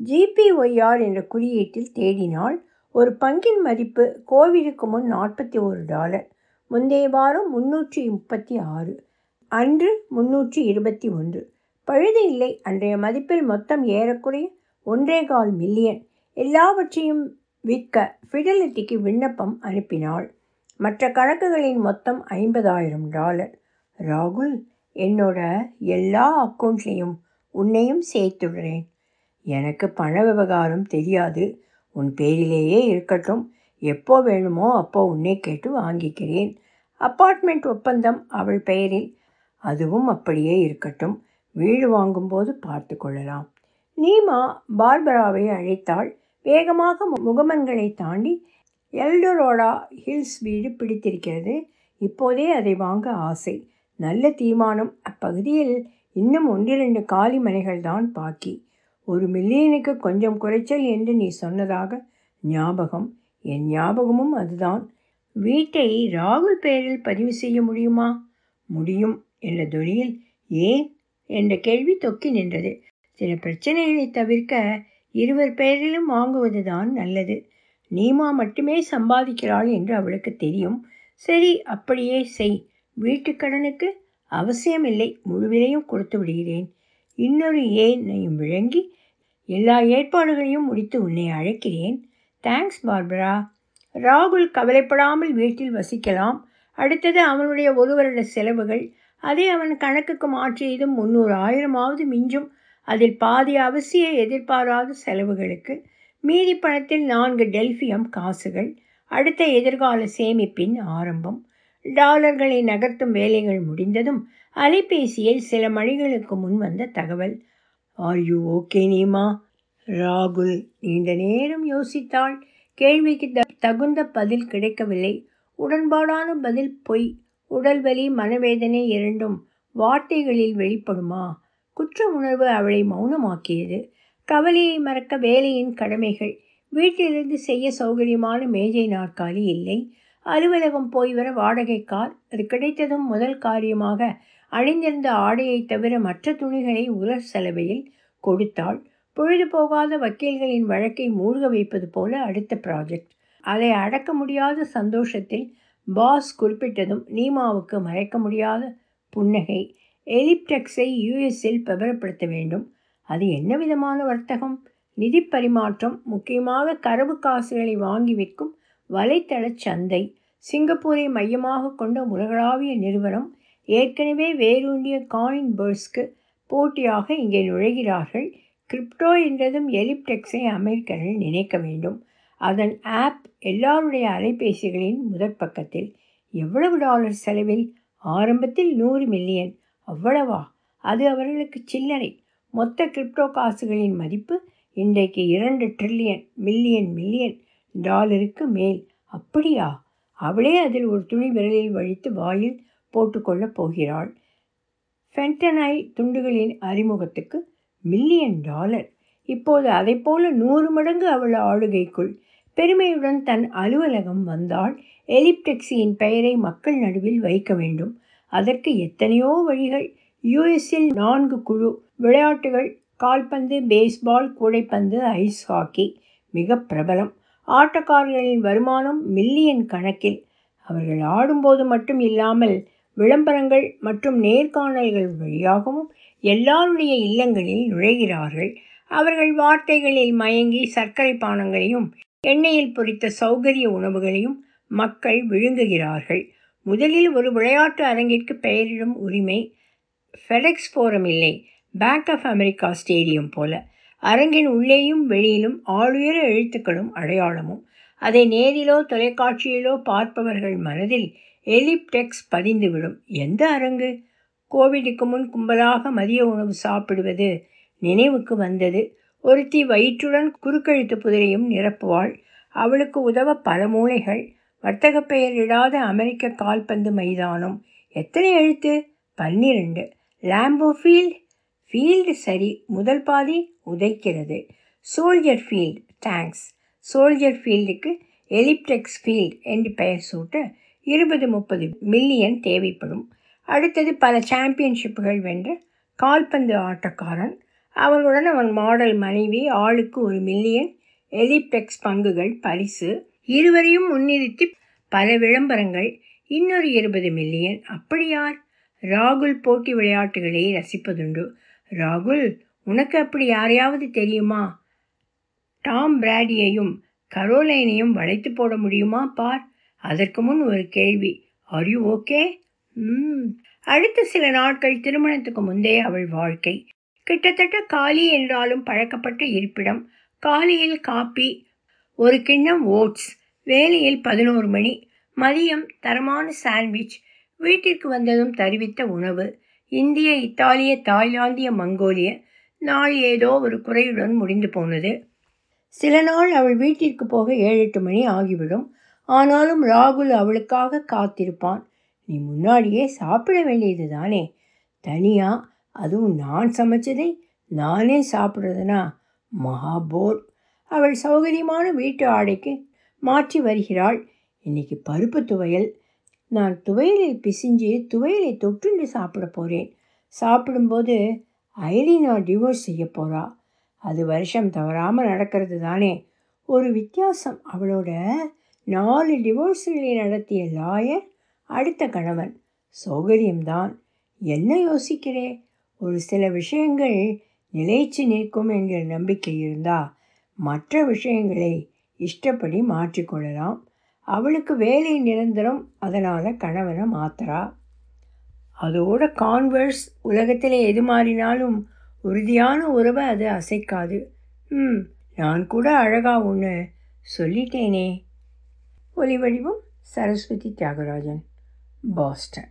ஜிபிஒய்ஆர் என்ற குறியீட்டில் தேடினால் ஒரு பங்கின் மதிப்பு கோவிலுக்கு முன் நாற்பத்தி ஒரு டாலர். முந்தைய வாரம் முன்னூற்றி முப்பத்தி ஆறு அன்று முன்னூற்றி இருபத்தி ஒன்று. பழுது இல்லை அன்றைய மதிப்பில் மொத்தம் ஏறக்குறைய ஒன்றே கால் மில்லியன். எல்லாவற்றையும் விற்க ஃபிடலிட்டிக்கு விண்ணப்பம் அனுப்பினாள். மற்ற கணக்குகளின் மொத்தம் ஐம்பதாயிரம் டாலர். ராகுல் என்னோட எல்லா அக்கௌண்ட்லேயும் உன்னையும் சேர்த்துடுறேன். எனக்கு பண விவகாரம் தெரியாது. உன் பேரிலேயே இருக்கட்டும். எப்போ வேணுமோ அப்போ உன்னை கேட்டு வாங்கிக்கிறேன். அப்பார்ட்மெண்ட் ஒப்பந்தம் அவள் பெயரில். அதுவும் அப்படியே இருக்கட்டும். வீடு வாங்கும்போது பார்த்து கொள்ளலாம். நீமா பார்பராவை அழைத்தாள். வேகமாக முகமன்களை தாண்டி எல்டோரோடா ஹில்ஸ் வீடு பிடித்திருக்கிறது. இப்போதே அதை வாங்க ஆசை. நல்ல தீர்மானம் அப்பகுதியில் இன்னும் ஒன்றிரண்டு காலி மனைகள் தான் பாக்கி. ஒரு மில்லியனுக்கு கொஞ்சம் குறைச்சல் என்று நீ சொன்னதாக ஞாபகம். என் ஞாபகமும் அதுதான். வீட்டை ராகுல் பெயரில் பதிவு செய்ய முடியுமா? முடியும் என்ற துணியில் ஏன்? என்ற கேள்வி தொக்கி நின்றது. சில பிரச்சனைகளை தவிர்க்க இருவர் பெயரிலும் வாங்குவதுதான் நல்லது. நீமா மட்டுமே சம்பாதிக்கிறாள் என்று அவளுக்கு தெரியும். சரி அப்படியே செய். வீட்டுக்கடனுக்கு அவசியமில்லை. முழுவிலையும் கொடுத்து விடுகிறேன். இன்னொரு ஏனையும் விளங்கி எல்லா ஏற்பாடுகளையும் முடித்து உன்னை அழைக்கிறேன். Thanks Barbara. ராகுல் கவலைப்படாமல் வீட்டில் வசிக்கலாம். அடுத்தது அவனுடைய ஒரு வருட செலவுகள். அதை அவன் கணக்குக்கு மாற்றியதும் முந்நூறு ஆயிரமாவது மிஞ்சும். அதில் பாதி அவசிய எதிர்பாராத செலவுகளுக்கு மீதி பணத்தில் நான்கு டெல்ஃபியம் காசுகள் அடுத்த எதிர்கால சேமிப்பின் ஆரம்பம் டாலர்களை நகர்த்தும் வேலைகள் முடிந்ததும் அலைபேசியில் சில மணிகளுக்கு முன் வந்த தகவல். ஆர் யூ ஓகே நீமா ராகுல் நீண்ட நேரம் யோசித்தாள் கேள்விக்கு தகுந்த பதில் கிடைக்கவில்லை. உடன்பாடான பதில் பொய். உடல்வலி மனவேதனை இரண்டும் வார்த்தைகளில் வெளிப்படுமா? குற்ற உணர்வு அவளை மௌனமாக்கியது. கவலையை மறக்க வேலையின் கடமைகள். வீட்டிலிருந்து செய்ய சௌகரியமான மேஜை நாற்காலி இல்லை. அலுவலகம் போய் வர வாடகை கார். அது கிடைத்ததும் முதல் காரியமாக அணிந்திருந்த ஆடையை தவிர மற்ற துணிகளை உலர் செலவையில் கொடுத்தாள். பொழுது போகாத வக்கீல்களின் வழக்கை மூழ்க வைப்பது போல அடுத்த ப்ராஜெக்ட் அதை அடக்க முடியாத சந்தோஷத்தில் பாஸ் குறிப்பிட்டதும் நீமாவுக்கு மறைக்க முடியாத புன்னகை. எலிப்டெக்ஸை யுஎஸ்ஸில் பிரபலப்படுத்த வேண்டும். அது என்ன விதமான வர்த்தகம்? நிதி பரிமாற்றம் முக்கியமாக கரவு காசுகளை வாங்கி விற்கும் வலைத்தள சந்தை சிங்கப்பூரை மையமாக கொண்ட உலகளாவிய நிறுவனம் ஏற்கனவே வேரூண்டிய காயின் பேர்ஸ்க்கு போட்டியாக இங்கே நுழைகிறார்கள். கிரிப்டோ என்றதும் எலிப்டெக்ஸை அமெரிக்கர்கள் நினைக்க வேண்டும். அதன் ஆப் எல்லாருடைய அலைபேசிகளின் முதற் பக்கத்தில். எவ்வளவு டாலர் செலவில்? ஆரம்பத்தில் நூறு மில்லியன். அவ்வளவா? அது அவர்களுக்கு சில்லறை. மொத்த கிரிப்டோ காசுகளின் மதிப்பு இன்றைக்கு இரண்டு ட்ரில்லியன் மில்லியன் மில்லியன் டாலருக்கு மேல். அப்படியா? அவளே அதில் ஒரு துணி விரலில் வழித்து வாயில் போட்டுக்கொள்ளப் போகிறாள். ஃபென்டனைல் துண்டுகளின் அறிமுகத்துக்கு மில்லியன் டாலர். இப்போது அதைப்போல நூறு மடங்கு அவள் ஆளுகைக்குள் பெருமையுடன் தன் அலுவலகம் வந்தால் எலிப்டெக்ஸியின் பெயரை மக்கள் நடுவில் வைக்க வேண்டும். அதற்கு எத்தனையோ வழிகள். யுஎஸ்ஸில் நான்கு குழு விளையாட்டுகள் கால்பந்து பேஸ்பால் கூடைப்பந்து ஐஸ் ஹாக்கி. மிக பிரபலம். ஆட்டக்காரர்களின் வருமானம் மில்லியன் கணக்கில். அவர்கள் ஆடும்போது மட்டும் இல்லாமல் விளம்பரங்கள் மற்றும் நேர்காணல்கள் வழியாகவும் எல்லாருடைய இல்லங்களில் நுழைகிறார்கள். அவர்கள் வார்த்தைகளில் மயங்கி சர்க்கரை பானங்களையும் எண்ணெயில் பொரித்த சௌகரிய உணவுகளையும் மக்கள் விழுங்குகிறார்கள். முதலில் ஒரு விளையாட்டு அரங்கிற்கு பெயரிடும் உரிமை ஃபெடெக்ஸ் ஃபோரம் இல்லை பேங்க் ஆஃப் அமெரிக்கா ஸ்டேடியம் போல. அரங்கின் உள்ளேயும் வெளியிலும் ஆளுயர எழுத்துக்களும் அடையாளமும். அதை நேரிலோ தொலைக்காட்சியிலோ பார்ப்பவர்கள் மனதில் எலிப்டெக்ஸ் பதிந்துவிடும். எந்த அரங்கு? கோவிடுக்கு முன் கும்பலாக மதிய உணவு சாப்பிடுவது நினைவுக்கு வந்தது. ஒருத்தி வயிற்றுடன் குறுக்கெழுத்து புதிரையும் நிரப்புவாள். அவளுக்கு உதவ பல மூளைகள். வர்த்தக பெயரிடாத அமெரிக்க கால்பந்து மைதானம். எத்தனை எழுத்து? பன்னிரண்டு. லாம்போ ஃபீல்ட் ஃபீல்டு சரி முதல் பாதி உதைக்கிறது. சோல்ஜர் ஃபீல்ட் தேங்க்ஸ் சோல்ஜர் ஃபீல்டுக்கு எலிப்டெக்ஸ் ஃபீல்ட் என்று பெயர் சூட்ட இருபது முப்பது மில்லியன் தேவைப்படும். அடுத்தது பல சாம்பியன்ஷிப்புகள் வென்ற கால்பந்து ஆட்டக்காரன். அவனுடன் அவன் மாடல் மனைவி ஆளுக்கு ஒரு மில்லியன் எலிப்டெக்ஸ் பங்குகள் பரிசு. இருவரையும் முன்னிறுத்தி பல விளம்பரங்கள் இன்னொரு இருபது மில்லியன் அப்படி யார்? ராகுல் போட்டி விளையாட்டுகளை ரசிப்பதுண்டு. ராகுல் உனக்கு அப்படி யாரையாவது தெரியுமா? டாம் பிராடியையும் கரோலைனையும் வளைத்து போட முடியுமா? பார் அதற்கு முன் ஒரு கேள்வி. ஆர் யூ ஓகே ம். அடுத்த சில நாட்கள் திருமணத்துக்கு முந்தைய அவள் வாழ்க்கை. கிட்டத்தட்ட காலி என்றாலும் பழக்கப்பட்ட இருப்பிடம். காலியில் காப்பி ஒரு கிண்ணம் ஓட்ஸ். வேலையில் பதினோரு மணி. மதியம் தரமான சாண்ட்விச். வீட்டிற்கு வந்ததும் தருவித்த உணவு. இந்திய இத்தாலிய தாய்லாந்திய மங்கோலிய. நாள் ஏதோ ஒரு குறையுடன் முடிந்து போனது. சில நாள் அவள் வீட்டிற்கு போக ஏழு எட்டு மணி ஆகிவிடும். ஆனாலும் ராகுல் அவளுக்காக காத்திருப்பான். நீ முன்னாடியே சாப்பிட வேண்டியது தானே. தனியா? அதுவும் நான் சமைச்சதை நானே சாப்பிட்றதுனா? மகாபோர். அவள் சௌகரியமான வீட்டு ஆடைக்கு மாற்றி வருகிறாள். இன்னைக்கு பருப்பு துவையல். நான் துவையலில் பிசிஞ்சு துவையலை தொட்டுண்டு சாப்பிட போகிறேன் சாப்பிடும்போது ஐலினா டிவோர்ஸ் செய்ய போகிறா அது வருஷம் தவறாமல் நடக்கிறது தானே. ஒரு வித்தியாசம். அவளோட நாலு டிவோர்ஸ்களை நடத்திய லாயர் அடுத்த கணவன். சௌகரியம்தான். என்ன யோசிக்கிறே? ஒரு சில விஷயங்கள் நிலைச்சு நிற்கும் என்கிற நம்பிக்கை இருந்தால் மற்ற விஷயங்களை இஷ்டப்படி மாற்றிக்கொள்ளலாம். அவளுக்கு வேலை நிரந்தரம் அதனால் கணவனை மாத்துறா. அதோட கான்வர்ஸ் உலகத்தில் எது மாறினாலும் உறுதியான உறவை அது அசைக்காது. ம் நான் கூட அழகா ஒன்று சொல்லிட்டேனே. ஒலி வடிவம் சரஸ்வதி தியாகராஜன் பாஸ்டன்.